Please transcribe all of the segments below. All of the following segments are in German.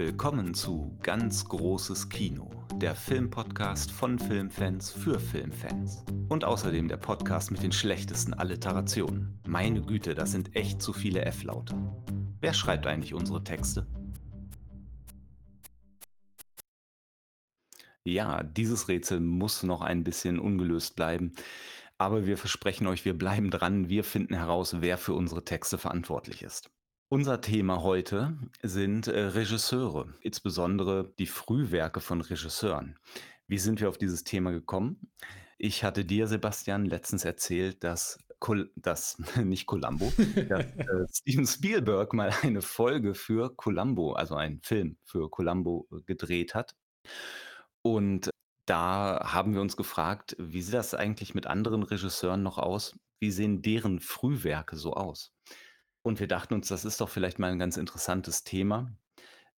Willkommen zu Ganz großes Kino, der Filmpodcast von Filmfans für Filmfans. Und außerdem der Podcast mit den schlechtesten Alliterationen. Meine Güte, das sind echt zu viele F-Laute. Wer schreibt eigentlich unsere Texte? Ja, dieses Rätsel muss noch ein bisschen ungelöst bleiben. Aber wir versprechen euch, wir bleiben dran, wir finden heraus, wer für unsere Texte verantwortlich ist. Unser Thema heute sind äh, Regisseure, insbesondere die Frühwerke von Regisseuren. Wie sind wir auf dieses Thema gekommen? Ich hatte dir, Sebastian, letztens erzählt, dass, Col dass nicht Columbo, dass äh, Steven Spielberg mal eine Folge für Columbo, also einen Film für Columbo äh, gedreht hat. Und da haben wir uns gefragt, wie sieht das eigentlich mit anderen Regisseuren noch aus? Wie sehen deren Frühwerke so aus? Und wir dachten uns, das ist doch vielleicht mal ein ganz interessantes Thema,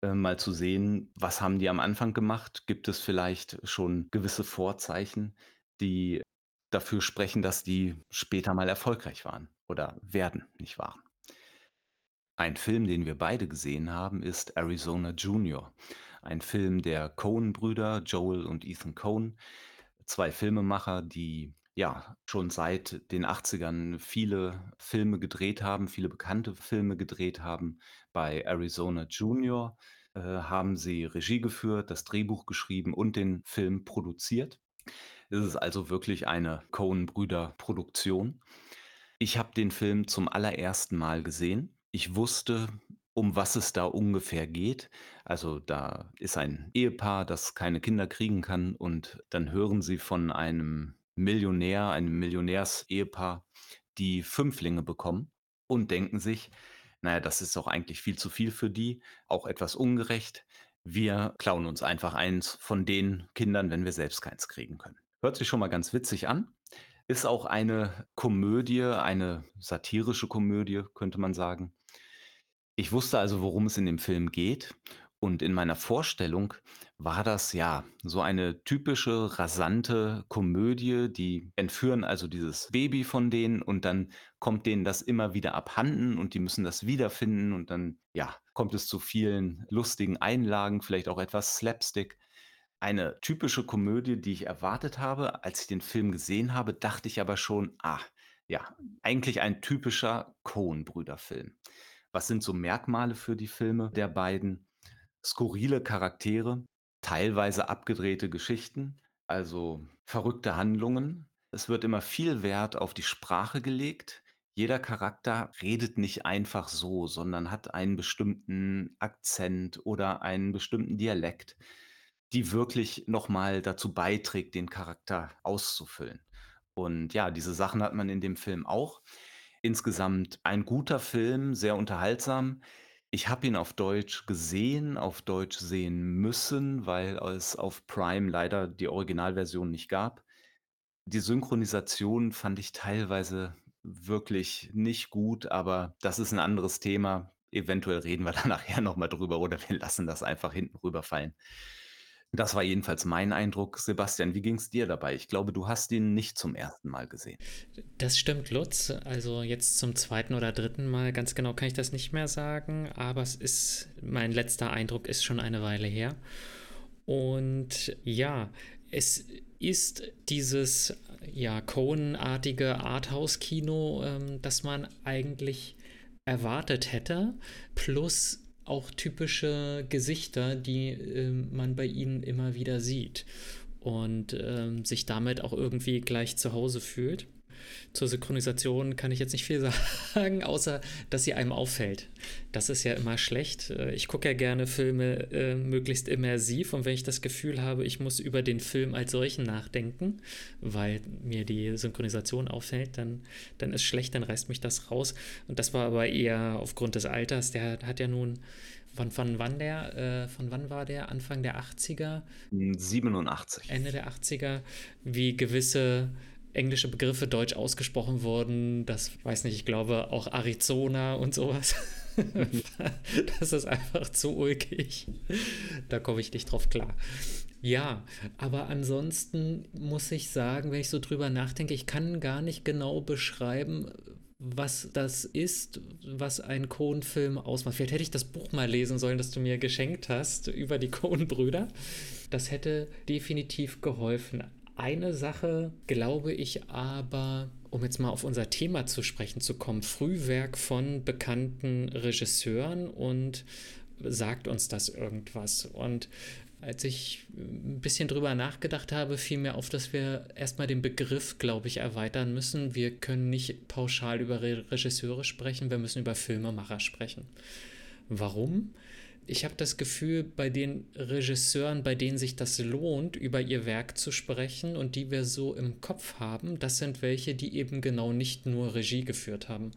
äh, mal zu sehen, was haben die am Anfang gemacht? Gibt es vielleicht schon gewisse Vorzeichen, die dafür sprechen, dass die später mal erfolgreich waren oder werden, nicht wahr? Ein Film, den wir beide gesehen haben, ist Arizona Junior. Ein Film der Coen-Brüder, Joel und Ethan Coen. Zwei Filmemacher, die ja schon seit den 80ern viele Filme gedreht haben, viele bekannte Filme gedreht haben. Bei Arizona Junior äh, haben sie Regie geführt, das Drehbuch geschrieben und den Film produziert. Es ist also wirklich eine Coen-Brüder-Produktion. Ich habe den Film zum allerersten Mal gesehen. Ich wusste, um was es da ungefähr geht. Also da ist ein Ehepaar, das keine Kinder kriegen kann und dann hören sie von einem Millionär, einem Millionärsehepaar, die Fünflinge bekommen und denken sich, naja, das ist doch eigentlich viel zu viel für die, auch etwas ungerecht. Wir klauen uns einfach eins von den Kindern, wenn wir selbst keins kriegen können. Hört sich schon mal ganz witzig an. Ist auch eine Komödie, eine satirische Komödie, könnte man sagen. Ich wusste also, worum es in dem Film geht und in meiner Vorstellung war das ja so eine typische rasante Komödie, die entführen also dieses Baby von denen und dann kommt denen das immer wieder abhanden und die müssen das wiederfinden und dann ja, kommt es zu vielen lustigen Einlagen, vielleicht auch etwas Slapstick. Eine typische Komödie, die ich erwartet habe. Als ich den Film gesehen habe, dachte ich aber schon, ah, ja, eigentlich ein typischer Coen-Brüder-Film. Was sind so Merkmale für die Filme der beiden? Skurrile Charaktere, teilweise abgedrehte Geschichten, also verrückte Handlungen. Es wird immer viel Wert auf die Sprache gelegt. Jeder Charakter redet nicht einfach so, sondern hat einen bestimmten Akzent oder einen bestimmten Dialekt, die wirklich nochmal dazu beiträgt, den Charakter auszufüllen. Und ja, diese Sachen hat man in dem Film auch. Insgesamt ein guter Film, sehr unterhaltsam. Ich habe ihn auf Deutsch gesehen, auf Deutsch sehen müssen, weil es auf Prime leider die Originalversion nicht gab. Die Synchronisation fand ich teilweise wirklich nicht gut, aber das ist ein anderes Thema. Eventuell reden wir da nachher noch mal drüber oder wir lassen das einfach hinten rüberfallen. Das war jedenfalls mein Eindruck. Sebastian, wie ging es dir dabei? Ich glaube, du hast ihn nicht zum ersten Mal gesehen. Das stimmt, Lutz. Also jetzt zum zweiten oder dritten Mal, ganz genau kann ich das nicht mehr sagen, aber es ist, mein letzter Eindruck ist schon eine Weile her. Und ja, es ist dieses ja, Cohen-artige Arthouse-Kino, ähm, das man eigentlich erwartet hätte, plus auch typische Gesichter, die äh, man bei ihnen immer wieder sieht und ähm, sich damit auch irgendwie gleich zu Hause fühlt. Zur Synchronisation kann ich jetzt nicht viel sagen, außer dass sie einem auffällt. Das ist ja immer schlecht. Äh, ich gucke ja gerne Filme äh, möglichst immersiv und wenn ich das Gefühl habe, ich muss über den Film als solchen nachdenken, weil mir die Synchronisation auffällt, dann, dann ist schlecht, dann reißt mich das raus. Und das war aber eher aufgrund des Alters. Der hat ja nun Wann, von wann der, äh, von wann war der? Anfang der 80er? 87. Ende der 80er, wie gewisse englische Begriffe deutsch ausgesprochen wurden. Das weiß nicht, ich glaube auch Arizona und sowas. das ist einfach zu ulkig. Da komme ich nicht drauf klar. Ja, aber ansonsten muss ich sagen, wenn ich so drüber nachdenke, ich kann gar nicht genau beschreiben, was das ist, was ein Coen-Film ausmacht. Vielleicht hätte ich das Buch mal lesen sollen, das du mir geschenkt hast über die Coen-Brüder. Das hätte definitiv geholfen. Eine Sache glaube ich aber, um jetzt mal auf unser Thema zu sprechen zu kommen, Frühwerk von bekannten Regisseuren und sagt uns das irgendwas? Und als ich ein bisschen drüber nachgedacht habe, fiel mir auf, dass wir erstmal den Begriff, glaube ich, erweitern müssen. Wir können nicht pauschal über Regisseure sprechen, wir müssen über Filmemacher sprechen. Warum? Ich habe das Gefühl, bei den Regisseuren, bei denen sich das lohnt, über ihr Werk zu sprechen und die wir so im Kopf haben, das sind welche, die eben genau nicht nur Regie geführt haben,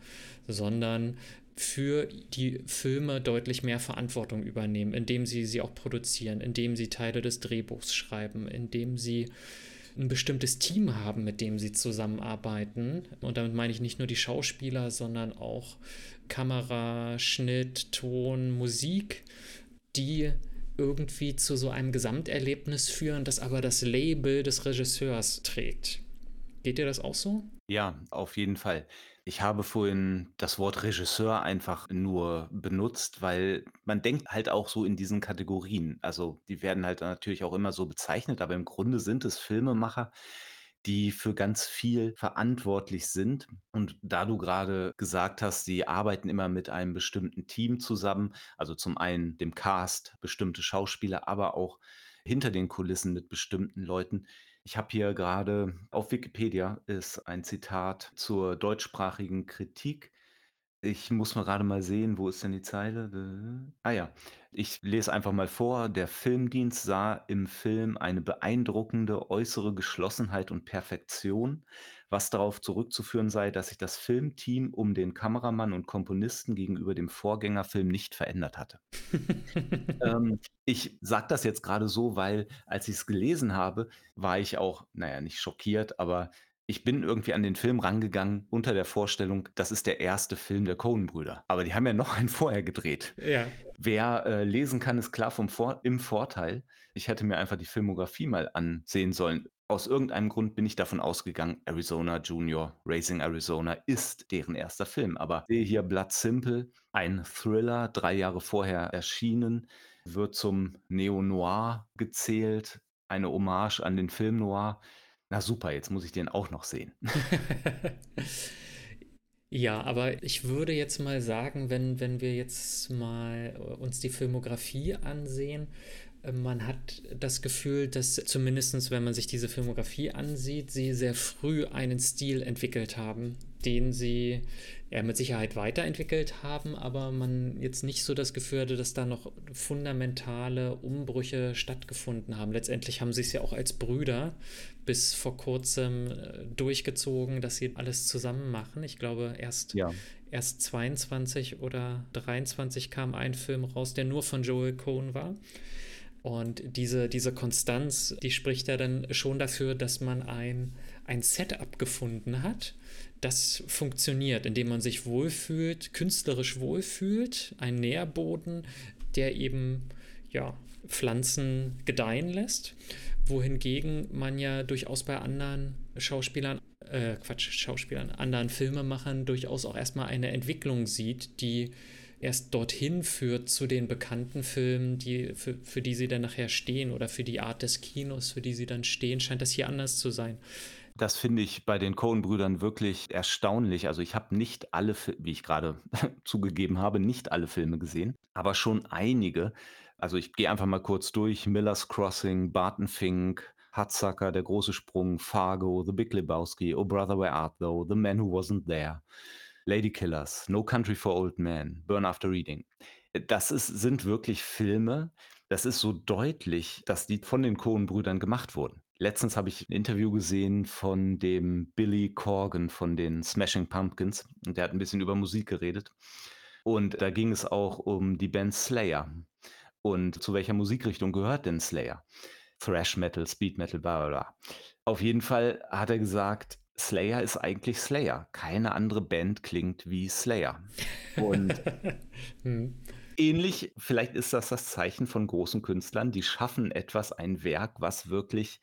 sondern für die Filme deutlich mehr Verantwortung übernehmen, indem sie sie auch produzieren, indem sie Teile des Drehbuchs schreiben, indem sie ein bestimmtes Team haben, mit dem sie zusammenarbeiten. Und damit meine ich nicht nur die Schauspieler, sondern auch Kamera, Schnitt, Ton, Musik, die irgendwie zu so einem Gesamterlebnis führen, das aber das Label des Regisseurs trägt. Geht dir das auch so? Ja, auf jeden Fall. Ich habe vorhin das Wort Regisseur einfach nur benutzt, weil man denkt halt auch so in diesen Kategorien. Also, die werden halt natürlich auch immer so bezeichnet, aber im Grunde sind es Filmemacher, die für ganz viel verantwortlich sind. Und da du gerade gesagt hast, sie arbeiten immer mit einem bestimmten Team zusammen, also zum einen dem Cast, bestimmte Schauspieler, aber auch hinter den Kulissen mit bestimmten Leuten, ich habe hier gerade auf Wikipedia ist ein Zitat zur deutschsprachigen Kritik. Ich muss mal gerade mal sehen, wo ist denn die Zeile? Ah ja, ich lese einfach mal vor. Der Filmdienst sah im Film eine beeindruckende äußere Geschlossenheit und Perfektion, was darauf zurückzuführen sei, dass sich das Filmteam um den Kameramann und Komponisten gegenüber dem Vorgängerfilm nicht verändert hatte. ähm, ich sage das jetzt gerade so, weil als ich es gelesen habe, war ich auch, naja, nicht schockiert, aber ich bin irgendwie an den Film rangegangen unter der Vorstellung, das ist der erste Film der Coen-Brüder. Aber die haben ja noch einen vorher gedreht. Ja. Wer äh, lesen kann, ist klar vom Vor im Vorteil. Ich hätte mir einfach die Filmografie mal ansehen sollen. Aus irgendeinem Grund bin ich davon ausgegangen, Arizona Junior, Racing Arizona ist deren erster Film. Aber sehe hier Blood Simple, ein Thriller, drei Jahre vorher erschienen, wird zum Neo-Noir gezählt, eine Hommage an den Film Noir. Na super, jetzt muss ich den auch noch sehen. Ja, aber ich würde jetzt mal sagen, wenn, wenn wir jetzt mal uns die Filmografie ansehen, man hat das Gefühl, dass zumindest wenn man sich diese Filmografie ansieht, sie sehr früh einen Stil entwickelt haben, den sie ja, mit Sicherheit weiterentwickelt haben, aber man jetzt nicht so das Gefühl hatte, dass da noch fundamentale Umbrüche stattgefunden haben. Letztendlich haben sie es ja auch als Brüder bis vor kurzem äh, durchgezogen, dass sie alles zusammen machen. Ich glaube, erst, ja. erst 22 oder 23 kam ein Film raus, der nur von Joel Cohn war. Und diese, diese Konstanz, die spricht ja dann schon dafür, dass man ein, ein Setup gefunden hat, das funktioniert, indem man sich wohlfühlt, künstlerisch wohlfühlt, ein Nährboden, der eben ja, Pflanzen gedeihen lässt, wohingegen man ja durchaus bei anderen Schauspielern, äh, Quatsch, Schauspielern, anderen Filmemachern durchaus auch erstmal eine Entwicklung sieht, die erst dorthin führt zu den bekannten Filmen, die, für, für die sie dann nachher stehen oder für die Art des Kinos, für die sie dann stehen, scheint das hier anders zu sein. Das finde ich bei den Coen-Brüdern wirklich erstaunlich. Also ich habe nicht alle, wie ich gerade zugegeben habe, nicht alle Filme gesehen, aber schon einige. Also ich gehe einfach mal kurz durch. Miller's Crossing, Barton Fink, Hudsucker, Der große Sprung, Fargo, The Big Lebowski, Oh Brother, Where Art Thou, The Man Who Wasn't There. Lady Killers, No Country for Old Men, Burn After Reading. Das ist, sind wirklich Filme, das ist so deutlich, dass die von den Coen-Brüdern gemacht wurden. Letztens habe ich ein Interview gesehen von dem Billy Corgan von den Smashing Pumpkins und der hat ein bisschen über Musik geredet. Und da ging es auch um die Band Slayer. Und zu welcher Musikrichtung gehört denn Slayer? Thrash Metal, Speed Metal, bla bla bla. Auf jeden Fall hat er gesagt, Slayer ist eigentlich Slayer. Keine andere Band klingt wie Slayer. Und hm. Ähnlich, vielleicht ist das das Zeichen von großen Künstlern, die schaffen etwas, ein Werk, was wirklich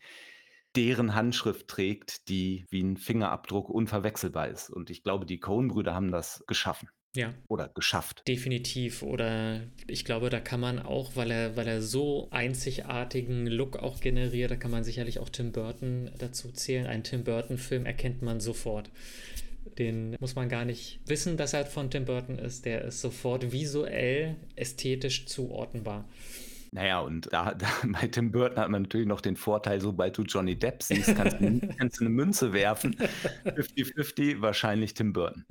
deren Handschrift trägt, die wie ein Fingerabdruck unverwechselbar ist. Und ich glaube, die Coen-Brüder haben das geschaffen. Ja. Oder geschafft. Definitiv. Oder ich glaube, da kann man auch, weil er, weil er so einzigartigen Look auch generiert, da kann man sicherlich auch Tim Burton dazu zählen. Einen Tim Burton-Film erkennt man sofort. Den muss man gar nicht wissen, dass er von Tim Burton ist. Der ist sofort visuell, ästhetisch zuordnenbar. Naja, und da, da, bei Tim Burton hat man natürlich noch den Vorteil, sobald du Johnny Depp siehst, kannst du, kannst du eine Münze werfen. 50-50, wahrscheinlich Tim Burton.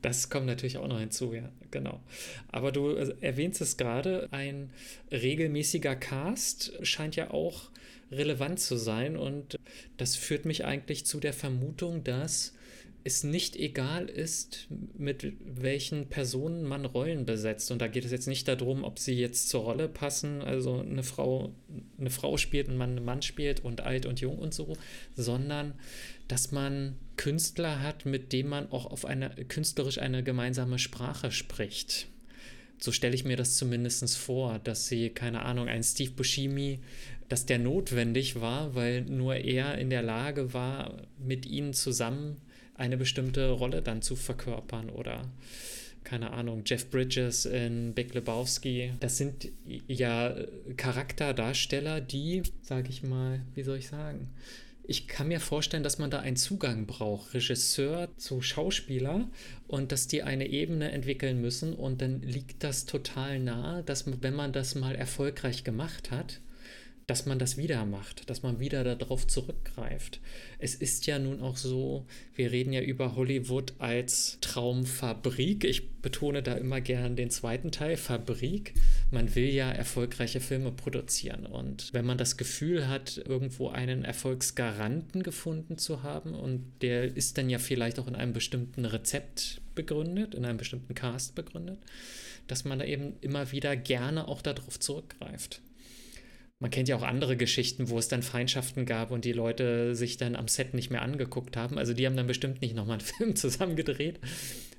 Das kommt natürlich auch noch hinzu, ja, genau. Aber du äh, erwähnst es gerade, ein regelmäßiger Cast scheint ja auch relevant zu sein und das führt mich eigentlich zu der Vermutung, dass es nicht egal ist, mit welchen Personen man Rollen besetzt. Und da geht es jetzt nicht darum, ob sie jetzt zur Rolle passen, also eine Frau eine Frau spielt und man einen Mann spielt und alt und jung und so, sondern dass man Künstler hat, mit dem man auch auf eine künstlerisch eine gemeinsame Sprache spricht. So stelle ich mir das zumindest vor, dass sie, keine Ahnung, ein Steve Buscemi, dass der notwendig war, weil nur er in der Lage war, mit ihnen zusammen eine bestimmte Rolle dann zu verkörpern oder keine Ahnung, Jeff Bridges in Big Lebowski. Das sind ja Charakterdarsteller, die, sage ich mal, wie soll ich sagen, ich kann mir vorstellen, dass man da einen Zugang braucht, Regisseur zu Schauspieler und dass die eine Ebene entwickeln müssen und dann liegt das total nahe, dass wenn man das mal erfolgreich gemacht hat, dass man das wieder macht, dass man wieder darauf zurückgreift. Es ist ja nun auch so, wir reden ja über Hollywood als Traumfabrik. Ich betone da immer gern den zweiten Teil, Fabrik. Man will ja erfolgreiche Filme produzieren. Und wenn man das Gefühl hat, irgendwo einen Erfolgsgaranten gefunden zu haben, und der ist dann ja vielleicht auch in einem bestimmten Rezept begründet, in einem bestimmten Cast begründet, dass man da eben immer wieder gerne auch darauf zurückgreift man kennt ja auch andere Geschichten, wo es dann Feindschaften gab und die Leute sich dann am Set nicht mehr angeguckt haben. Also die haben dann bestimmt nicht nochmal einen Film zusammen gedreht.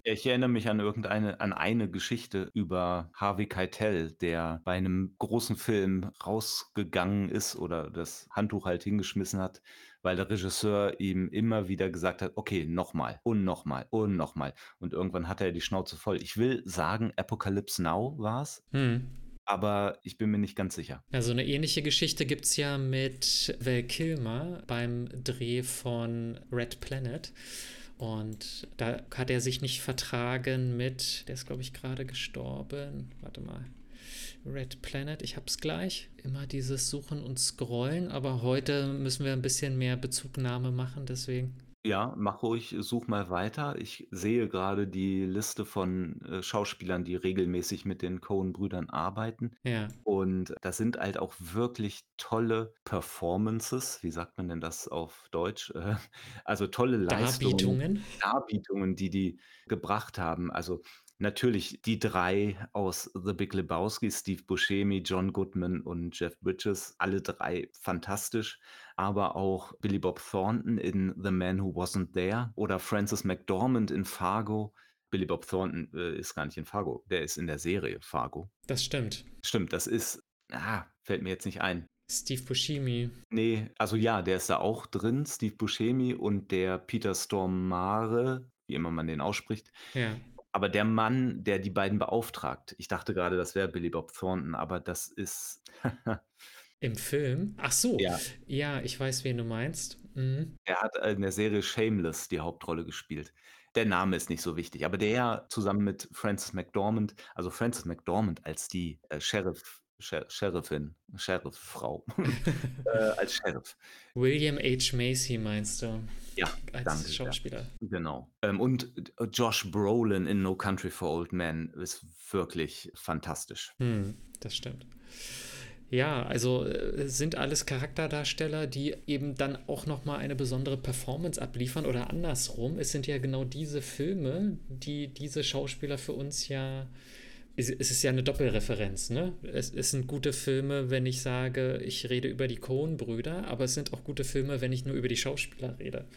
Ich erinnere mich an irgendeine, an eine Geschichte über Harvey Keitel, der bei einem großen Film rausgegangen ist oder das Handtuch halt hingeschmissen hat, weil der Regisseur ihm immer wieder gesagt hat, okay, nochmal und nochmal und nochmal. Und irgendwann hatte er die Schnauze voll. Ich will sagen, Apocalypse Now war es. Hm aber ich bin mir nicht ganz sicher. Ja, so eine ähnliche Geschichte gibt es ja mit Val Kilmer beim Dreh von Red Planet. Und da hat er sich nicht vertragen mit, der ist glaube ich gerade gestorben. Warte mal. Red Planet, ich hab's gleich. Immer dieses Suchen und Scrollen, aber heute müssen wir ein bisschen mehr Bezugnahme machen, deswegen. Ja, mach ruhig, such mal weiter. Ich sehe gerade die Liste von, äh, Schauspielern, die regelmäßig mit den Coen-Brüdern arbeiten. Ja. Und das sind halt auch wirklich tolle Performances. Wie sagt man denn das auf Deutsch? Äh, also tolle Leistungen, Darbietungen. Darbietungen, die die gebracht haben. Also Natürlich die drei aus The Big Lebowski, Steve Buscemi, John Goodman und Jeff Bridges, alle drei fantastisch, aber auch Billy Bob Thornton in The Man Who Wasn't There oder Francis McDormand in Fargo. Billy Bob Thornton äh, ist gar nicht in Fargo, der ist in der Serie Fargo. Das stimmt. Stimmt, das ist, ah, fällt mir jetzt nicht ein. Steve Buscemi. Nee, also ja, der ist da auch drin, Steve Buscemi und der Peter Stormare, wie immer man den ausspricht. Ja. Aber der Mann, der die beiden beauftragt, ich dachte gerade, das wäre Billy Bob Thornton, aber das ist. Im Film? Ach so. Ja. Ja, ich weiß, wen du meinst. Mhm. Er hat in der Serie Shameless die Hauptrolle gespielt. Der Name ist nicht so wichtig, aber der zusammen mit Frances McDormand, also Frances McDormand als die äh, Sheriff Sher Sheriffin, Sheriff-Frau, äh, als Sheriff. William H. Macy meinst du? Ja, als danke. Schauspieler. Ja, genau. Ähm, und äh, Josh Brolin in No Country for Old Men ist wirklich fantastisch. Hm, das stimmt. Ja, also äh, sind alles Charakterdarsteller, die eben dann auch nochmal eine besondere Performance abliefern oder andersrum. Es sind ja genau diese Filme, die diese Schauspieler für uns ja es ist ja eine Doppelreferenz, ne? Es, es, sind gute Filme, wenn ich sage, ich rede über die Coen-Brüder, aber es sind auch gute Filme, wenn ich nur über die Schauspieler rede.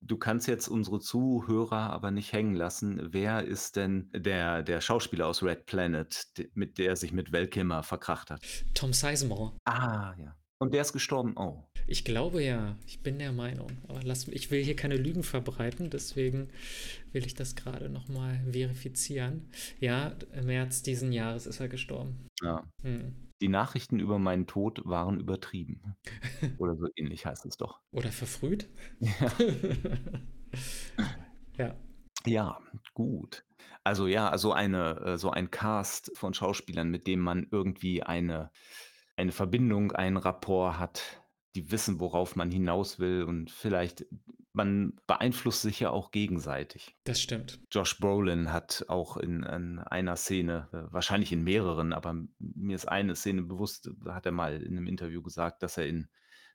Du kannst jetzt unsere Zuhörer aber nicht hängen lassen. Wer ist denn der, der Schauspieler aus Red Planet, mit der sich mit Val Kilmer verkracht hat? Tom Sizemore. Ah, ja. Und der ist gestorben? Oh. Ich glaube ja, ich bin der Meinung. Aber lass, ich will hier keine Lügen verbreiten, deswegen will ich das gerade nochmal verifizieren. Ja, im März diesen Jahres ist er gestorben. Ja. Hm. Die Nachrichten über meinen Tod waren übertrieben. Oder so ähnlich heißt es doch. Oder verfrüht? Ja. ja. Ja, gut. Also ja, also eine, äh, so ein Cast von Schauspielern, mit dem man irgendwie eine, eine Verbindung, einen Rapport hat, die wissen, worauf man hinaus will und vielleicht man beeinflusst sich ja auch gegenseitig. Das stimmt. Josh Brolin hat auch in, in einer Szene, äh, wahrscheinlich in mehreren, aber mir ist eine Szene bewusst, hat er mal in einem Interview gesagt, dass er in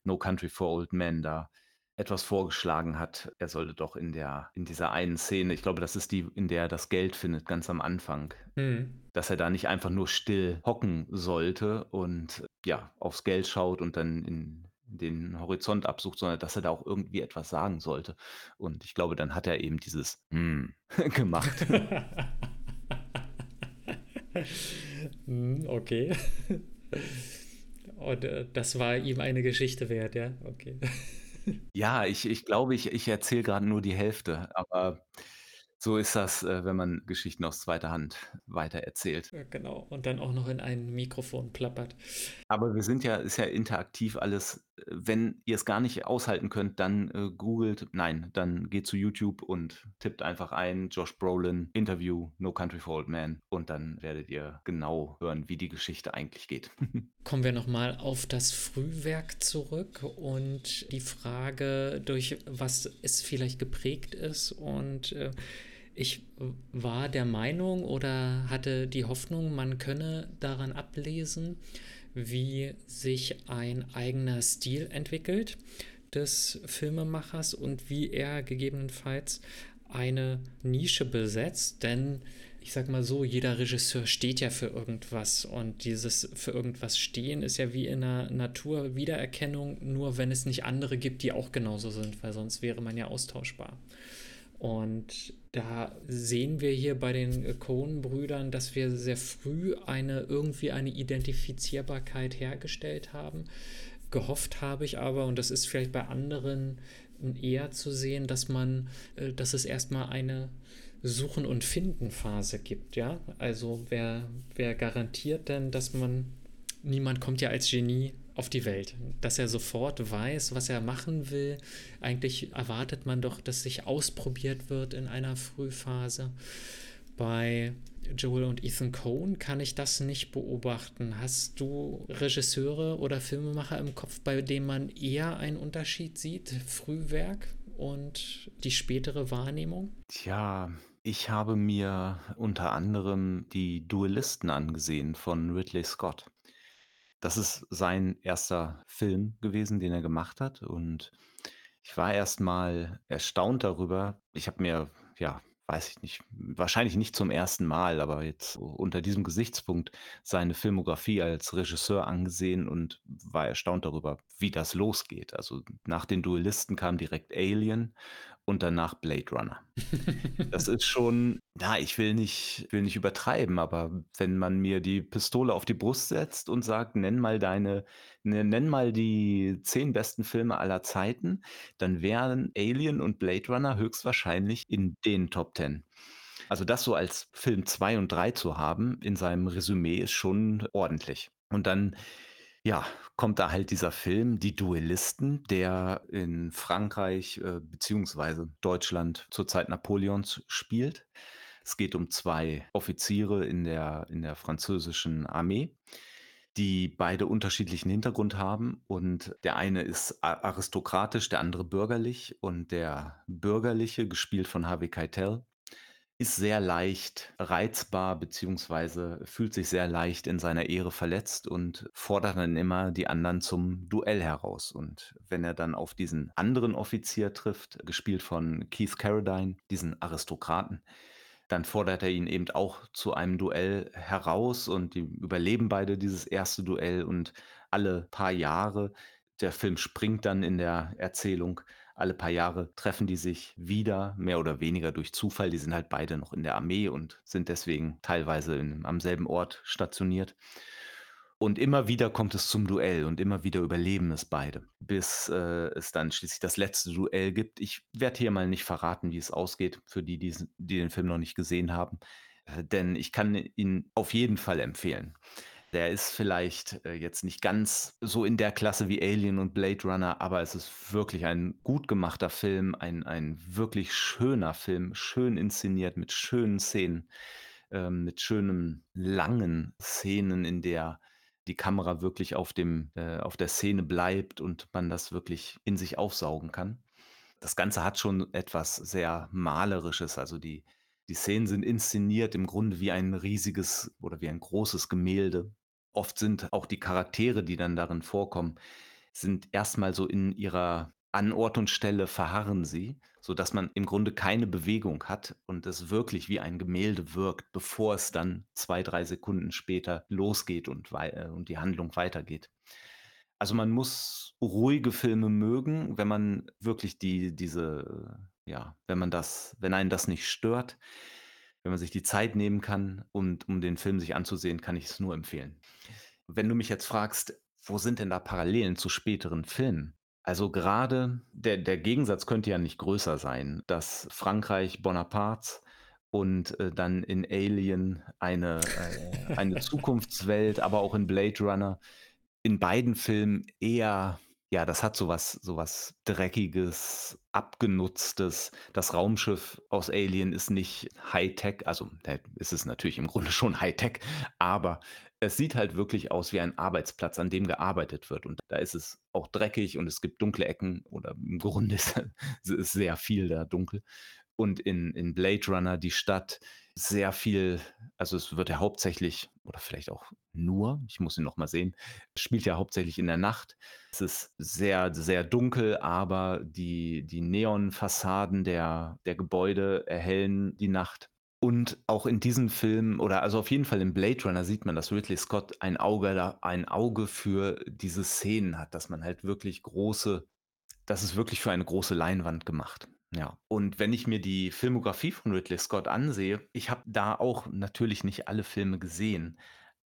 No Country for Old Men da etwas vorgeschlagen hat. Er sollte doch in der in dieser einen Szene, ich glaube, das ist die, in der er das Geld findet, ganz am Anfang, mhm. dass er da nicht einfach nur still hocken sollte und ja, aufs Geld schaut und dann in den Horizont absucht, sondern dass er da auch irgendwie etwas sagen sollte. Und ich glaube, dann hat er eben dieses hm gemacht. Hm, okay. Und äh, das war ihm eine Geschichte wert, ja? Okay. Ja, ich ich glaube, ich ich erzähle gerade nur die Hälfte, aber so ist das, äh, wenn man Geschichten aus zweiter Hand weitererzählt. Ja, genau. Und dann auch noch in ein Mikrofon plappert. Aber wir sind ja ist ja interaktiv alles. Wenn ihr es gar nicht aushalten könnt, dann, äh, googelt nein, dann geht zu YouTube und tippt einfach ein Josh Brolin Interview No Country for Old Men und dann werdet ihr genau hören, wie die Geschichte eigentlich geht. Kommen wir noch mal auf das Frühwerk zurück und die Frage, durch was es vielleicht geprägt ist und, äh ich war der Meinung oder hatte die Hoffnung, man könne daran ablesen, wie sich ein eigener Stil entwickelt des Filmemachers und wie er gegebenenfalls eine Nische besetzt, denn ich sag mal so, jeder Regisseur steht ja für irgendwas und dieses für irgendwas stehen ist ja wie in der Natur Wiedererkennung, nur wenn es nicht andere gibt, die auch genauso sind, weil sonst wäre man ja austauschbar. Und da sehen wir hier bei den Cohen-Brüdern, dass wir sehr früh eine irgendwie eine Identifizierbarkeit hergestellt haben. Gehofft habe ich aber, und das ist vielleicht bei anderen eher zu sehen, dass man, äh, dass es erstmal eine Suchen- und Finden-Phase gibt, ja. Also wer, wer garantiert denn, dass man, niemand kommt ja als Genie auf die Welt, dass er sofort weiß, was er machen will. Eigentlich erwartet man doch, dass sich ausprobiert wird in einer Frühphase. Bei Joel und Ethan Cohn kann ich das nicht beobachten. Hast du Regisseure oder Filmemacher im Kopf, bei denen man eher einen Unterschied sieht, Frühwerk und die spätere Wahrnehmung? Tja, ich habe mir unter anderem die Duellisten angesehen von Ridley Scott. Das ist sein erster Film gewesen, den er gemacht hat und ich war erst mal erstaunt darüber. Ich habe mir, ja, weiß ich nicht, wahrscheinlich nicht zum ersten Mal, aber jetzt unter diesem Gesichtspunkt seine Filmografie als Regisseur angesehen und war erstaunt darüber, wie das losgeht. Also nach den Duellisten kam direkt Alien und danach Blade Runner. Das ist schon, ja, ich will nicht, will nicht übertreiben, aber wenn man mir die Pistole auf die Brust setzt und sagt, nenn mal deine, ne, nenn mal die zehn besten Filme aller Zeiten, dann wären Alien und Blade Runner höchstwahrscheinlich in den Top Ten. Also das so als Film 2 und 3 zu haben in seinem Resümee ist schon ordentlich. Und dann ja, kommt da halt dieser Film Die Duellisten, der in Frankreich, äh, beziehungsweise Deutschland zur Zeit Napoleons spielt. Es geht um zwei Offiziere in der in der französischen Armee, die beide unterschiedlichen Hintergrund haben und der eine ist aristokratisch, der andere bürgerlich und der Bürgerliche, gespielt von Harvey Keitel ist sehr leicht reizbar beziehungsweise fühlt sich sehr leicht in seiner Ehre verletzt und fordert dann immer die anderen zum Duell heraus. Und wenn er dann auf diesen anderen Offizier trifft, gespielt von Keith Carradine, diesen Aristokraten, dann fordert er ihn eben auch zu einem Duell heraus und die überleben beide dieses erste Duell und alle paar Jahre, der Film springt dann in der Erzählung, alle paar Jahre treffen die sich wieder, mehr oder weniger durch Zufall. Die sind halt beide noch in der Armee und sind deswegen teilweise in, am selben Ort stationiert. Und immer wieder kommt es zum Duell und immer wieder überleben es beide, bis äh, es dann schließlich das letzte Duell gibt. Ich werde hier mal nicht verraten, wie es ausgeht, für die, die, die den Film noch nicht gesehen haben, äh, denn ich kann ihn auf jeden Fall empfehlen. Der ist vielleicht äh, jetzt nicht ganz so in der Klasse wie Alien und Blade Runner, aber es ist wirklich ein gut gemachter Film, ein, ein wirklich schöner Film, schön inszeniert mit schönen Szenen, ähm, mit schönen langen Szenen, in der die Kamera wirklich auf dem äh, auf der Szene bleibt und man das wirklich in sich aufsaugen kann. Das Ganze hat schon etwas sehr Malerisches, also die die Szenen sind inszeniert im Grunde wie ein riesiges oder wie ein großes Gemälde. Oft sind auch die Charaktere, die dann darin vorkommen, sind erstmal so in ihrer an Ort und Stelle verharren sie, sodass man im Grunde keine Bewegung hat und es wirklich wie ein Gemälde wirkt, bevor es dann zwei, drei Sekunden später losgeht und, äh, und die Handlung weitergeht. Also man muss ruhige Filme mögen, wenn man wirklich die, diese, ja, wenn man das, wenn einen das nicht stört, wenn man sich die Zeit nehmen kann und um den Film sich anzusehen, kann ich es nur empfehlen. Wenn du mich jetzt fragst, wo sind denn da Parallelen zu späteren Filmen? Also gerade der der Gegensatz könnte ja nicht größer sein, dass Frankreich Bonapartes und, äh, dann in Alien eine äh, eine Zukunftswelt, aber auch in Blade Runner in beiden Filmen eher ja, das hat so was so was Dreckiges, Abgenutztes. Das Raumschiff aus Alien ist nicht Hightech, also, ist es natürlich im Grunde schon Hightech, aber es sieht halt wirklich aus wie ein Arbeitsplatz, an dem gearbeitet wird. Und da ist es auch dreckig und es gibt dunkle Ecken oder im Grunde ist, ist sehr viel da dunkel. Und in, in Blade Runner die Stadt sehr viel, also es wird ja hauptsächlich, oder vielleicht auch nur, ich muss ihn noch mal sehen, spielt ja hauptsächlich in der Nacht. Es ist sehr, sehr dunkel, aber die, die Neonfassaden der, der Gebäude erhellen die Nacht. Und auch in diesem Film oder also auf jeden Fall im Blade Runner sieht man, dass Ridley Scott ein Auge ein Auge für diese Szenen hat, dass man halt wirklich große das ist wirklich für eine große Leinwand gemacht. Ja. Und wenn ich mir die Filmografie von Ridley Scott ansehe, ich habe da auch natürlich nicht alle Filme gesehen,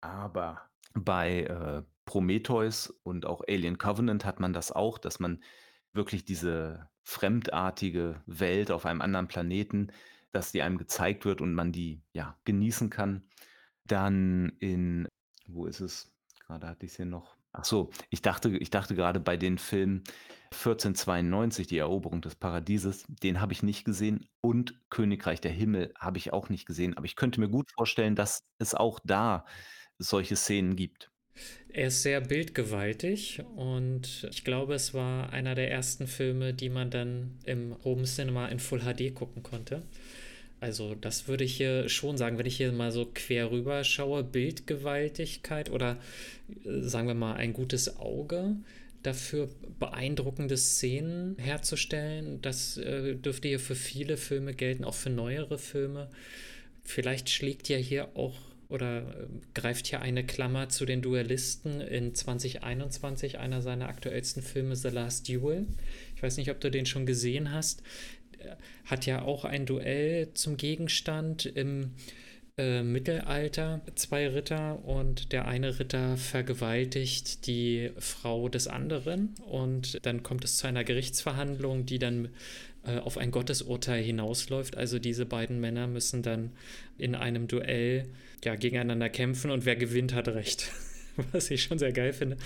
aber bei äh, Prometheus und auch Alien Covenant hat man das auch, dass man wirklich diese fremdartige Welt auf einem anderen Planeten dass die einem gezeigt wird und man die, ja, genießen kann. Dann in wo ist es? Gerade hatte ich es hier noch. Ach so, ich dachte ich dachte gerade bei den Film 1492, die Eroberung des Paradieses, den habe ich nicht gesehen und Königreich der Himmel habe ich auch nicht gesehen, aber ich könnte mir gut vorstellen, dass es auch da solche Szenen gibt. Er ist sehr bildgewaltig und ich glaube, es war einer der ersten Filme, die man dann im Home Cinema in Full HD gucken konnte. Also das würde ich hier schon sagen, wenn ich hier mal so quer rüber schaue, Bildgewaltigkeit oder äh, sagen wir mal ein gutes Auge dafür beeindruckende Szenen herzustellen. Das äh, dürfte hier für viele Filme gelten, auch für neuere Filme. Vielleicht schlägt ja hier auch oder äh, greift hier eine Klammer zu den Duellisten in 2021, einer seiner aktuellsten Filme, The Last Duel. Ich weiß nicht, ob du den schon gesehen hast hat ja auch ein Duell zum Gegenstand im äh, Mittelalter. Zwei Ritter und der eine Ritter vergewaltigt die Frau des anderen und dann kommt es zu einer Gerichtsverhandlung, die dann äh, auf ein Gottesurteil hinausläuft. Also diese beiden Männer müssen dann in einem Duell ja, gegeneinander kämpfen und wer gewinnt, hat recht. was ich schon sehr geil finde.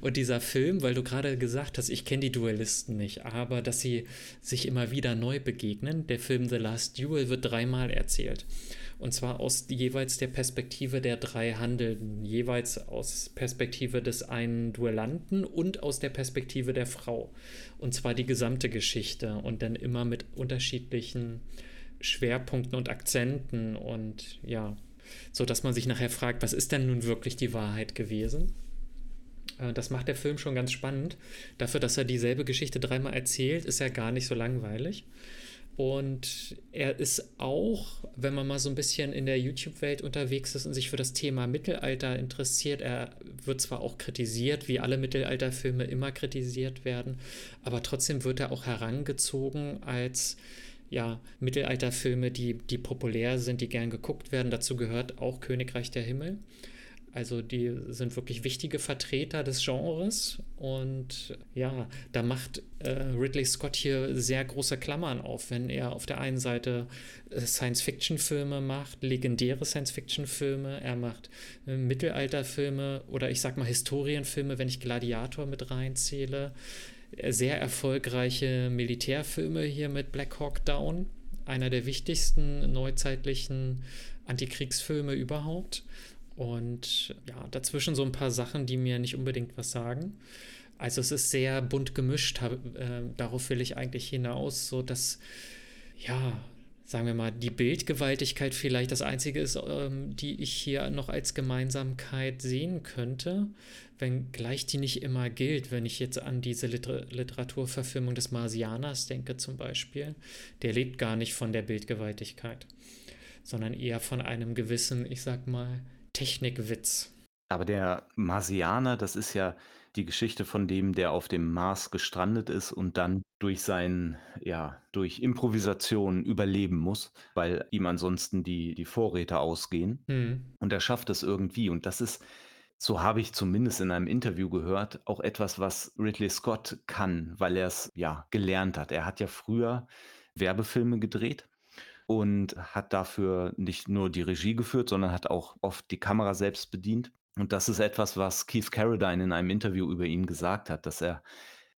Und dieser Film, weil du gerade gesagt hast, ich kenne die Duellisten nicht, aber dass sie sich immer wieder neu begegnen. Der Film The Last Duel wird dreimal erzählt. Und zwar aus jeweils der Perspektive der drei Handelnden, jeweils aus Perspektive des einen Duellanten und aus der Perspektive der Frau. Und zwar die gesamte Geschichte und dann immer mit unterschiedlichen Schwerpunkten und Akzenten und ja, so dass man sich nachher fragt, was ist denn nun wirklich die Wahrheit gewesen? Äh, das macht der Film schon ganz spannend. Dafür, dass er dieselbe Geschichte dreimal erzählt, ist er gar nicht so langweilig. Und er ist auch, wenn man mal so ein bisschen in der YouTube-Welt unterwegs ist und sich für das Thema Mittelalter interessiert, er wird zwar auch kritisiert, wie alle Mittelalterfilme immer kritisiert werden, aber trotzdem wird er auch herangezogen als ja, Mittelalterfilme, die, die populär sind, die gern geguckt werden. Dazu gehört auch Königreich der Himmel. Also die sind wirklich wichtige Vertreter des Genres und ja, da macht äh, Ridley Scott hier sehr große Klammern auf, wenn er auf der einen Seite äh, Science-Fiction-Filme macht, legendäre Science-Fiction-Filme, er macht äh, Mittelalterfilme oder ich sag mal Historienfilme, wenn ich Gladiator mit reinzähle, sehr erfolgreiche Militärfilme hier mit Black Hawk Down, einer der wichtigsten neuzeitlichen Antikriegsfilme überhaupt. Und ja, dazwischen so ein paar Sachen, die mir nicht unbedingt was sagen. Also es ist sehr bunt gemischt, hab, äh, darauf will ich eigentlich hinaus, so dass, ja, sagen wir mal, die Bildgewaltigkeit vielleicht das Einzige ist, ähm, die ich hier noch als Gemeinsamkeit sehen könnte, wenngleich die nicht immer gilt, wenn ich jetzt an diese Liter Literaturverfilmung des Marsianers denke zum Beispiel. Der lebt gar nicht von der Bildgewaltigkeit, sondern eher von einem gewissen, ich sag mal, Technikwitz. Aber der Marsianer, das ist ja die Geschichte von dem, der auf dem Mars gestrandet ist und dann durch sein, ja, durch Improvisation überleben muss, weil ihm ansonsten die, die Vorräte ausgehen. Hm. Und er schafft es irgendwie. Und das ist, so habe ich zumindest in einem Interview gehört, auch etwas, was Ridley Scott kann, weil er es ja gelernt hat. Er hat ja früher Werbefilme gedreht und hat dafür nicht nur die Regie geführt, sondern hat auch oft die Kamera selbst bedient. Und das ist etwas, was Keith Carradine in einem Interview über ihn gesagt hat, dass er,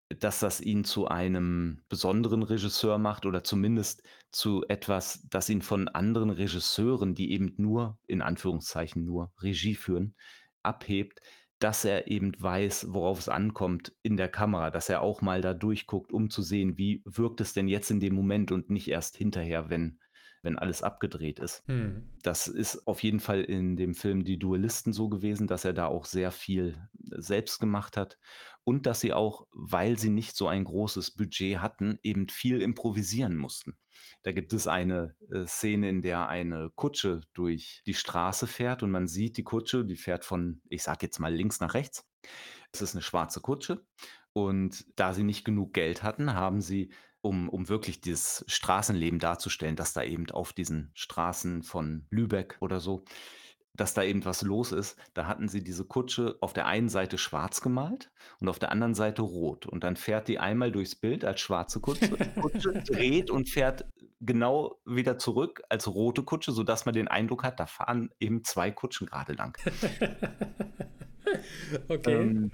dass das ihn zu einem besonderen Regisseur macht oder zumindest zu etwas, das ihn von anderen Regisseuren, die eben nur, in Anführungszeichen nur Regie führen, abhebt, dass er eben weiß, worauf es ankommt in der Kamera, dass er auch mal da durchguckt, um zu sehen, wie wirkt es denn jetzt in dem Moment und nicht erst hinterher, wenn wenn alles abgedreht ist. Hm. Das ist auf jeden Fall in dem Film Die Duellisten so gewesen, dass er da auch sehr viel selbst gemacht hat und dass sie auch, weil sie nicht so ein großes Budget hatten, eben viel improvisieren mussten. Da gibt es eine äh, Szene, in der eine Kutsche durch die Straße fährt und man sieht die Kutsche, die fährt von, ich sag jetzt mal links nach rechts. Es ist eine schwarze Kutsche und da sie nicht genug Geld hatten, haben sie um, um wirklich dieses Straßenleben darzustellen, dass da eben auf diesen Straßen von Lübeck oder so, dass da eben was los ist. Da hatten sie diese Kutsche auf der einen Seite schwarz gemalt und auf der anderen Seite rot. Und dann fährt die einmal durchs Bild als schwarze Kutsche, Kutsche dreht und fährt genau wieder zurück als rote Kutsche, sodass man den Eindruck hat, da fahren eben zwei Kutschen gerade lang. okay. Ähm,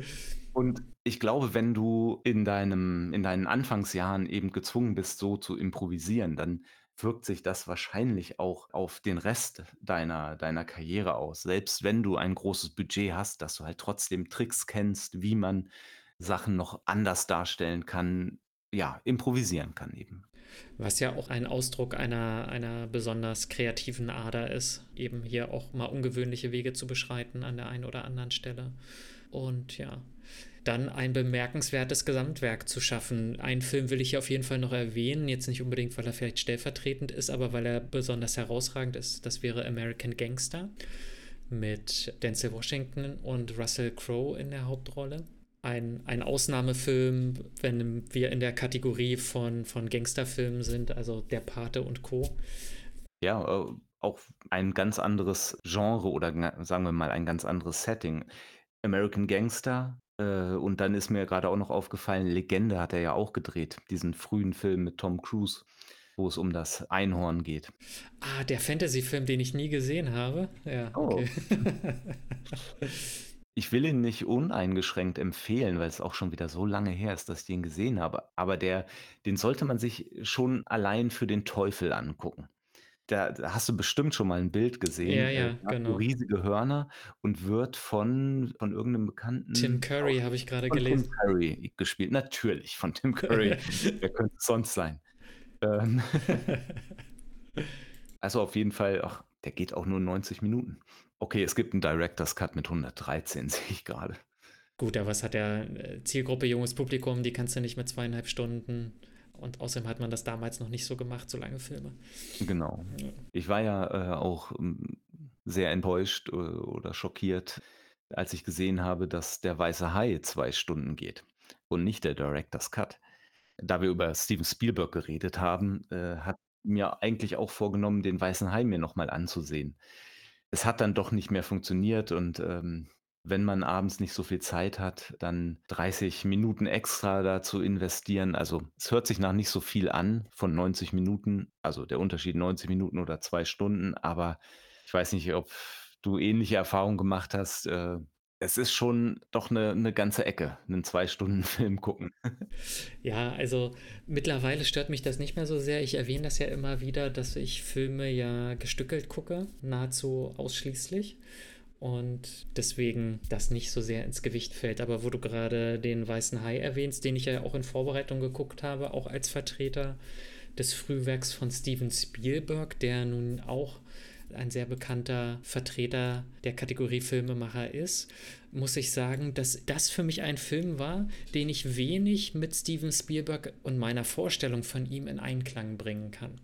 und ich glaube, wenn du in deinem in deinen Anfangsjahren eben gezwungen bist, so zu improvisieren, dann wirkt sich das wahrscheinlich auch auf den Rest deiner deiner Karriere aus. Selbst wenn du ein großes Budget hast, dass du halt trotzdem Tricks kennst, wie man Sachen noch anders darstellen kann, ja, improvisieren kann eben. Was ja auch ein Ausdruck einer, einer besonders kreativen Ader ist, eben hier auch mal ungewöhnliche Wege zu beschreiten an der einen oder anderen Stelle. Und ja, dann ein bemerkenswertes Gesamtwerk zu schaffen. Einen Film will ich hier auf jeden Fall noch erwähnen, jetzt nicht unbedingt, weil er vielleicht stellvertretend ist, aber weil er besonders herausragend ist. Das wäre American Gangster mit Denzel Washington und Russell Crowe in der Hauptrolle. Ein, ein Ausnahmefilm, wenn wir in der Kategorie von, von Gangsterfilmen sind, also Der Pate und Co. Ja, äh, auch ein ganz anderes Genre oder sagen wir mal ein ganz anderes Setting. American Gangster äh, und dann ist mir gerade auch noch aufgefallen, Legende hat er ja auch gedreht, diesen frühen Film mit Tom Cruise, wo es um das Einhorn geht. Ah, der Fantasy-Film, den ich nie gesehen habe. Ja, Oh. okay. Ich will ihn nicht uneingeschränkt empfehlen, weil es auch schon wieder so lange her ist, dass ich den gesehen habe. Aber der, den sollte man sich schon allein für den Teufel angucken. Da, da hast du bestimmt schon mal ein Bild gesehen. Ja, Äh, ja, hat so genau. riesige Hörner und wird von, von irgendeinem bekannten Tim Curry habe ich gerade Von Tim gelesen. Curry gespielt. Natürlich von Tim Curry. Wer könnte es sonst sein? Ähm, also auf jeden Fall, ach, der geht auch nur 90 Minuten. Okay, es gibt einen Director's Cut mit 113, sehe ich gerade. Gut, aber was hat der äh, Zielgruppe junges Publikum? Die kannst du nicht mit zweieinhalb Stunden. Und außerdem hat man das damals noch nicht so gemacht, so lange Filme. Genau. Ja. Ich war ja äh, auch ähm, sehr enttäuscht äh, oder schockiert, als ich gesehen habe, dass der Weiße Hai zwei Stunden geht und nicht der Director's Cut. Da wir über Steven Spielberg geredet haben, äh, hat mir eigentlich auch vorgenommen, den Weißen Hai mir nochmal anzusehen. es hat dann doch nicht mehr funktioniert und, ähm, wenn man abends nicht so viel Zeit hat, dann 30 Minuten extra da zu investieren. Also, es hört sich nach nicht so viel an von 90 Minuten, also der Unterschied 90 Minuten oder 2 Stunden, aber ich weiß nicht, ob du ähnliche Erfahrungen gemacht hast. Äh, es ist schon doch 'ne 'ne ganze Ecke, 'nen 2 Stunden Film gucken. Ja, also mittlerweile stört mich das nicht mehr so sehr. Ich erwähne das ja immer wieder, dass ich Filme ja gestückelt gucke, nahezu ausschließlich. Und deswegen das nicht so sehr ins Gewicht fällt. Aber wo du gerade den Weißen Hai erwähnst, den ich ja auch in Vorbereitung geguckt habe, auch als Vertreter des Frühwerks von Steven Spielberg, der nun auch ein sehr bekannter Vertreter der Kategorie Filmemacher ist, muss ich sagen, dass das für mich ein Film war, den ich wenig mit Steven Spielberg und meiner Vorstellung von ihm in Einklang bringen kann.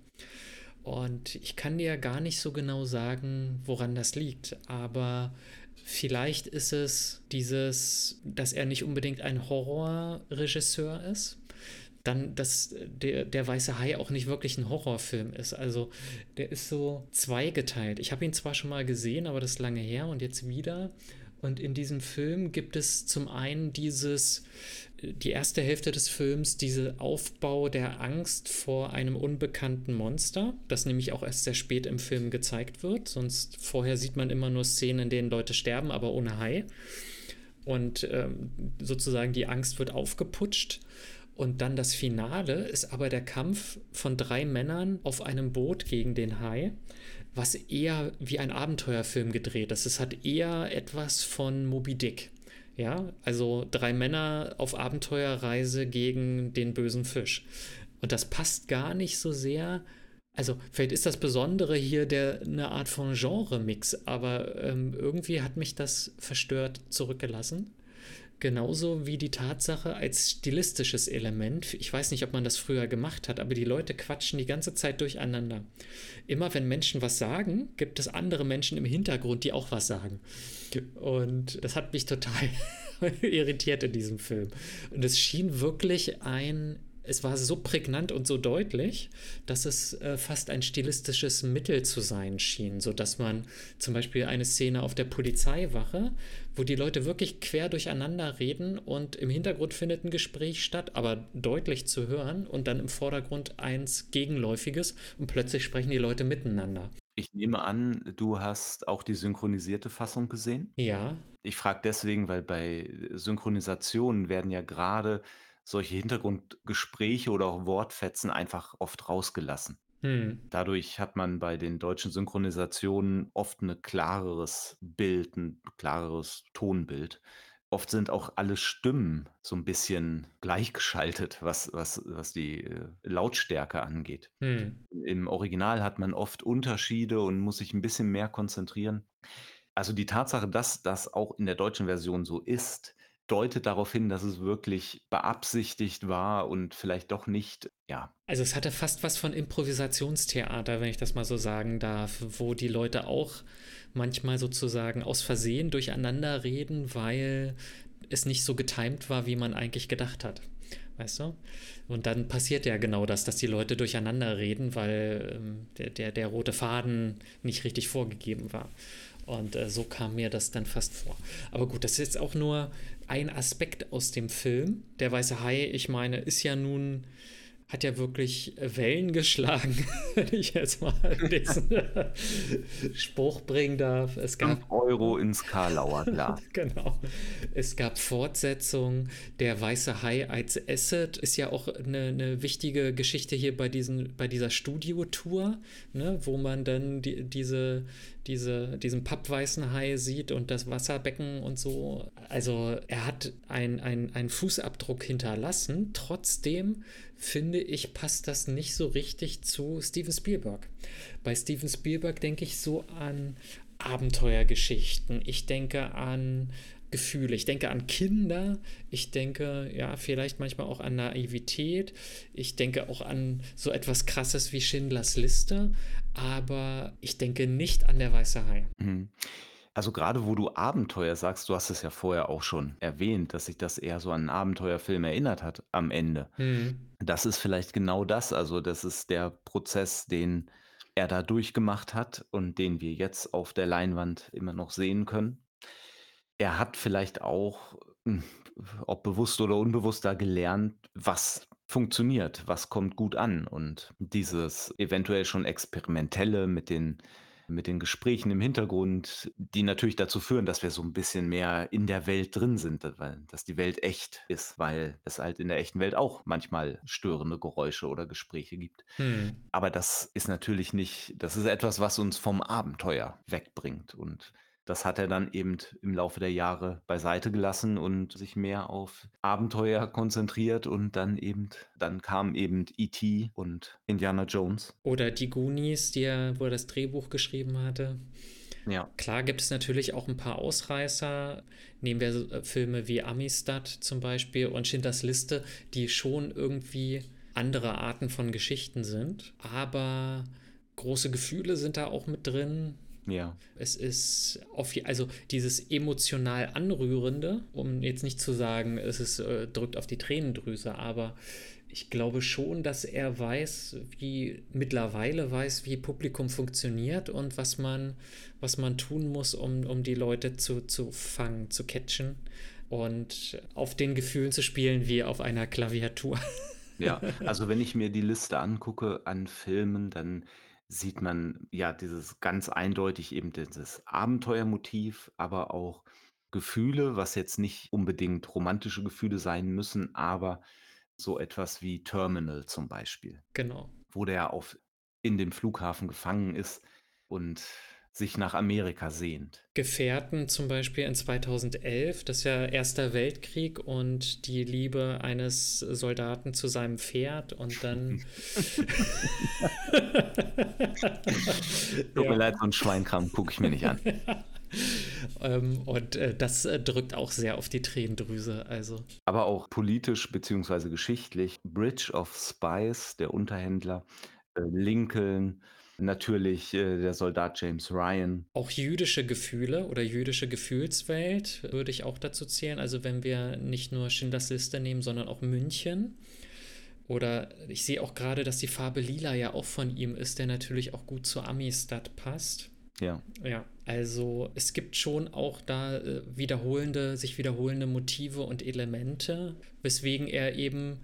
Und ich kann dir gar nicht so genau sagen, woran das liegt, aber vielleicht ist es dieses, dass er nicht unbedingt ein Horrorregisseur ist, dann, dass der, der Weiße Hai auch nicht wirklich ein Horrorfilm ist. Also der ist so zweigeteilt. Ich habe ihn zwar schon mal gesehen, aber das ist lange her und jetzt wieder. Und in diesem Film gibt es zum einen dieses, die erste Hälfte des Films, diese Aufbau der Angst vor einem unbekannten Monster, das nämlich auch erst sehr spät im Film gezeigt wird. Sonst vorher sieht man immer nur Szenen, in denen Leute sterben, aber ohne Hai. Und ähm, sozusagen die Angst wird aufgeputscht. Und dann das Finale ist aber der Kampf von drei Männern auf einem Boot gegen den Hai, was eher wie ein Abenteuerfilm gedreht ist. Es hat eher etwas von Moby Dick. Ja, also drei Männer auf Abenteuerreise gegen den bösen Fisch. Und das passt gar nicht so sehr. Also, vielleicht ist das Besondere hier der, eine Art von Genre-Mix, aber ähm, irgendwie hat mich das verstört zurückgelassen. Genauso wie die Tatsache als stilistisches Element. Ich weiß nicht, ob man das früher gemacht hat, aber die Leute quatschen die ganze Zeit durcheinander. Immer wenn Menschen was sagen, gibt es andere Menschen im Hintergrund, die auch was sagen. Und das hat mich total irritiert in diesem Film. Und es schien wirklich ein es war so prägnant und so deutlich, dass es äh, fast ein stilistisches Mittel zu sein schien, sodass man zum Beispiel eine Szene auf der Polizeiwache, wo die Leute wirklich quer durcheinander reden und im Hintergrund findet ein Gespräch statt, aber deutlich zu hören und dann im Vordergrund eins Gegenläufiges und plötzlich sprechen die Leute miteinander. Ich nehme an, du hast auch die synchronisierte Fassung gesehen? Ja. Ich frage deswegen, weil bei Synchronisationen werden ja gerade solche Hintergrundgespräche oder auch Wortfetzen einfach oft rausgelassen. Hm. Dadurch hat man bei den deutschen Synchronisationen oft 'ne klareres Bild, 'n klareres Tonbild. Oft sind auch alle Stimmen so 'n bisschen gleichgeschaltet, was was was die, äh, Lautstärke angeht. Hm. Im Original hat man oft Unterschiede und muss sich 'n bisschen mehr konzentrieren. Also, die Tatsache, dass das auch in der deutschen Version so ist, deutet darauf hin, dass es wirklich beabsichtigt war und vielleicht doch nicht ja. Also, es hatte fast was von Improvisationstheater, wenn ich das mal so sagen darf, wo die Leute auch manchmal sozusagen aus Versehen durcheinander reden, weil es nicht so getimt war, wie man eigentlich gedacht hat. Weißt du? Und dann passiert ja genau das, dass die Leute durcheinander reden, weil ähm, der, der, der rote Faden nicht richtig vorgegeben war. Und äh, so kam mir das dann fast vor. Aber gut, das ist jetzt auch nur ein Aspekt aus dem Film. Der weiße Hai, ich meine, ist ja nun hat ja wirklich Wellen geschlagen, wenn ich jetzt mal diesen Spruch bringen darf. Es gab 5 Euro ins Karlauer Glas. genau. Es gab Fortsetzungen. Der Weiße Hai als Asset ist ja auch eine, eine wichtige Geschichte hier bei, diesen, bei dieser Studiotour, ne, wo man dann die, diese, diese, diesen pappweißen Hai sieht und das Wasserbecken und so. Also er hat einen ein Fußabdruck hinterlassen. Trotzdem finde ich, passt das nicht so richtig zu Steven Spielberg. Bei Steven Spielberg denke ich so an Abenteuergeschichten. Ich denke an Gefühle. Ich denke an Kinder. Ich denke, ja, vielleicht manchmal auch an Naivität. Ich denke auch an so etwas Krasses wie Schindlers Liste. Aber ich denke nicht an der Weiße Hai. Mhm. Also gerade wo du Abenteuer sagst, du hast es ja vorher auch schon erwähnt, dass sich das eher so an 'n Abenteuerfilm erinnert hat am Ende. Mhm. Das ist vielleicht genau das. Also, das ist der Prozess, den er da durchgemacht hat und den wir jetzt auf der Leinwand immer noch sehen können. Er hat vielleicht auch, hm, ob bewusst oder unbewusst, da gelernt, was funktioniert, was kommt gut an und dieses eventuell schon Experimentelle mit den mit den Gesprächen im Hintergrund, die natürlich dazu führen, dass wir so 'n bisschen mehr in der Welt drin sind, weil dass die Welt echt ist, weil es halt in der echten Welt auch manchmal störende Geräusche oder Gespräche gibt. Mhm. Aber das ist natürlich nicht das ist etwas, was uns vom Abenteuer wegbringt und das hat er dann eben im Laufe der Jahre beiseite gelassen und sich mehr auf Abenteuer konzentriert und dann eben dann kam eben E.T. und Indiana Jones. Oder die Goonies, die er wo er das Drehbuch geschrieben hatte. Ja. Klar gibt es natürlich auch ein paar Ausreißer. Nehmen wir äh, Filme wie Amistad zum Beispiel und Schindlers Liste, die schon irgendwie andere Arten von Geschichten sind. Aber große Gefühle sind da auch mit drin. Ja. Es ist auf, also dieses emotional Anrührende, um jetzt nicht zu sagen, es ist, äh, drückt auf die Tränendrüse, aber ich glaube schon, dass er weiß, wie mittlerweile weiß, wie Publikum funktioniert und was man, was man tun muss, um, um die Leute zu, zu fangen, zu catchen und auf den Gefühlen zu spielen wie auf einer Klaviatur. Ja, also wenn ich mir die Liste angucke an Filmen, dann sieht man ja dieses ganz eindeutig eben dieses Abenteuermotiv, aber auch Gefühle, was jetzt nicht unbedingt romantische Gefühle sein müssen, aber so etwas wie Terminal zum Beispiel. Genau. Wo der auf in dem Flughafen gefangen ist und sich nach Amerika sehnt. Gefährten zum Beispiel in 2011, das ist ja Erster Weltkrieg und die Liebe eines Soldaten zu seinem Pferd und dann. Tut mir leid, so ein Schweinkram gucke ich mir nicht an. ähm, und äh, das äh, drückt auch sehr auf die Tränendrüse. Also. Aber auch politisch bzw. geschichtlich. Bridge of Spies, der Unterhändler, äh, Lincoln, Natürlich äh, der Soldat James Ryan. Auch jüdische Gefühle oder jüdische Gefühlswelt würde ich auch dazu zählen. Also wenn wir nicht nur Schindlers Liste nehmen, sondern auch München. Oder ich sehe auch gerade, dass die Farbe Lila ja auch von ihm ist, der natürlich auch gut zur Amistad passt. Ja. Ja, also es gibt schon auch da äh, wiederholende, sich wiederholende Motive und Elemente, weswegen er eben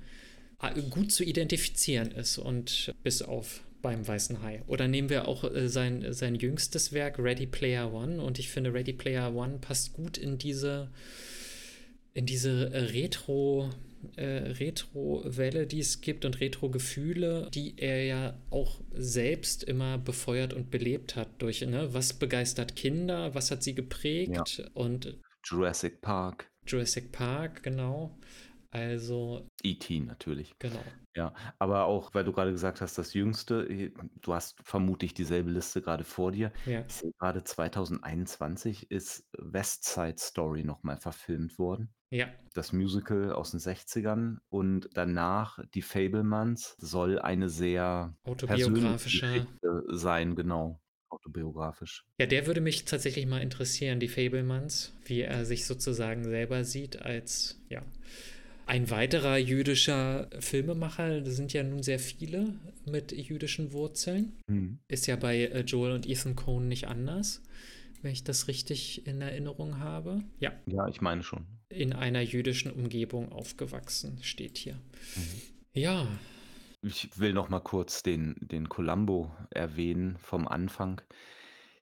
äh, gut zu identifizieren ist und bis auf beim Weißen Hai. Oder nehmen wir auch äh, sein, sein jüngstes Werk, Ready Player One. Und ich finde, Ready Player One passt gut in diese, in diese äh, Retro- äh, Retro-Welle, die es gibt und Retro-Gefühle, die er ja auch selbst immer befeuert und belebt hat durch, ne, was begeistert Kinder, was hat sie geprägt Ja. und Jurassic Park, Jurassic Park, genau. Also, E.T. natürlich. genau. Ja, aber auch, weil du gerade gesagt hast, das Jüngste, äh, du hast vermutlich dieselbe Liste gerade vor dir. Ja. Ich sehe gerade 2021 ist West Side Story noch mal verfilmt worden. Ja, Das Musical aus den 60ern und danach Die Fabelmans soll eine sehr autobiografische. Sein, genau, autobiografisch. Ja, der würde mich tatsächlich mal interessieren, die Fabelmans, wie er sich sozusagen selber sieht als, ja, ein weiterer jüdischer Filmemacher. Das sind ja nun sehr viele mit jüdischen Wurzeln. Mhm. Ist ja bei äh, Joel und Ethan Cohn nicht anders, wenn ich das richtig in Erinnerung habe. Ja, Ja, ich meine schon. in einer jüdischen Umgebung aufgewachsen, steht hier. Mhm. Ja, Ich will noch mal kurz den den Columbo erwähnen vom Anfang.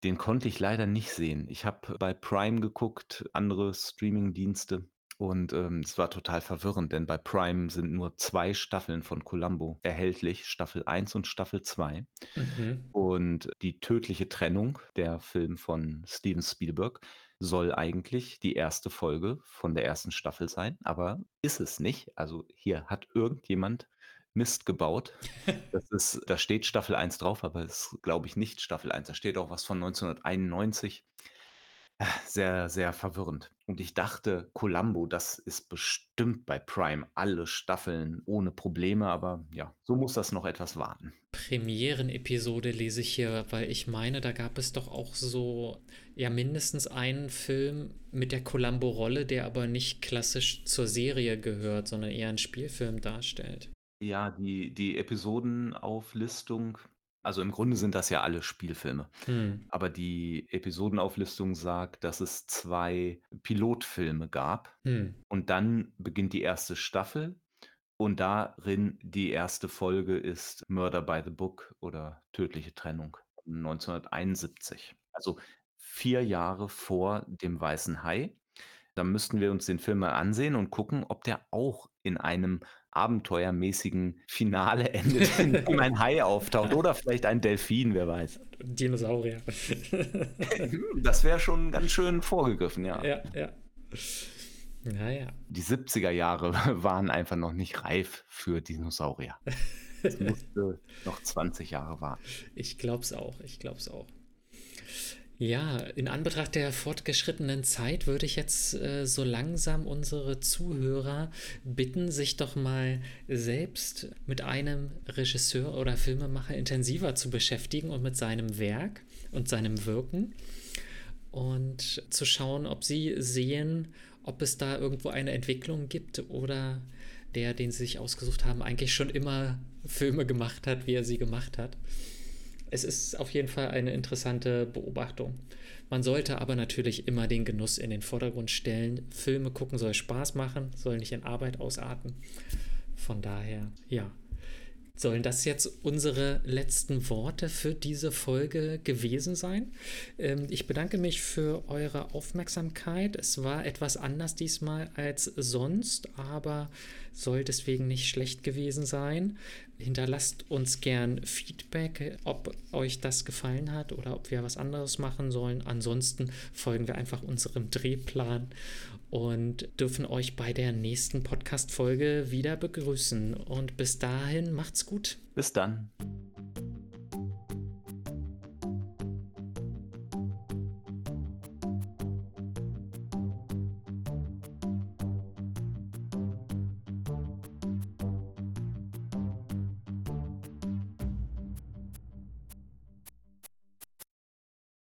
Den konnte ich leider nicht sehen. Ich habe bei Prime geguckt, andere Streamingdienste und, ähm, es war total verwirrend, denn bei Prime sind nur 2 Staffeln von Columbo erhältlich, Staffel 1 und Staffel 2. mhm. Und die tödliche Trennung, der Film von Steven Spielberg, soll eigentlich die erste Folge von der ersten Staffel sein, aber ist es nicht. Also, hier hat irgendjemand Mist gebaut. Das ist da steht Staffel 1 drauf, aber es ist, glaube ich, nicht Staffel 1. Da steht auch was von 1991. Sehr, sehr verwirrend. Und ich dachte, Columbo, das ist bestimmt bei Prime alle Staffeln ohne Probleme, aber ja, so muss das noch etwas warten. Premierenepisode lese ich hier, weil ich meine, da gab es doch auch so, ja, mindestens einen Film mit der Columbo-Rolle, der aber nicht klassisch zur Serie gehört, sondern eher einen Spielfilm darstellt. Ja, die die Episodenauflistung Also im Grunde sind das ja alle Spielfilme. Hm. Aber die Episodenauflistung sagt, dass es zwei Pilotfilme gab. Hm. Und dann beginnt die erste Staffel. Und darin die erste Folge ist Murder by the Book oder Tödliche Trennung 1971. Also vier Jahre vor dem Weißen Hai. Da müssten wir uns den Film mal ansehen und gucken, ob der auch in einem abenteuermäßigen Finale endet, in dem ein Hai auftaucht oder vielleicht ein Delfin, wer weiß. Dinosaurier. das wäre schon ganz schön vorgegriffen, ja. Ja, ja. Naja. Die 70er Jahre waren einfach noch nicht reif für Dinosaurier. Es musste noch 20 Jahre warten. Ich glaub's auch, ich glaub's auch. Ja, in Anbetracht der fortgeschrittenen Zeit würde ich jetzt äh, so langsam unsere Zuhörer bitten, sich doch mal selbst mit einem Regisseur oder Filmemacher intensiver zu beschäftigen und mit seinem Werk und seinem Wirken und zu schauen, ob sie sehen, ob es da irgendwo eine Entwicklung gibt oder der, den sie sich ausgesucht haben, eigentlich schon immer Filme gemacht hat, wie er sie gemacht hat es ist auf jeden Fall eine interessante Beobachtung. Man sollte aber natürlich immer den Genuss in den Vordergrund stellen. Filme gucken soll Spaß machen, soll nicht in Arbeit ausarten. Von daher, ja. Sollen das jetzt unsere letzten Worte für diese Folge gewesen sein? Ähm, ich bedanke mich für eure Aufmerksamkeit. Es war etwas anders diesmal als sonst, aber soll deswegen nicht schlecht gewesen sein. Hinterlasst uns gern Feedback, ob euch das gefallen hat oder ob wir was anderes machen sollen. Ansonsten folgen wir einfach unserem Drehplan und dürfen euch bei der nächsten Podcast-Folge wieder begrüßen. Und bis dahin macht's gut. Bis dann.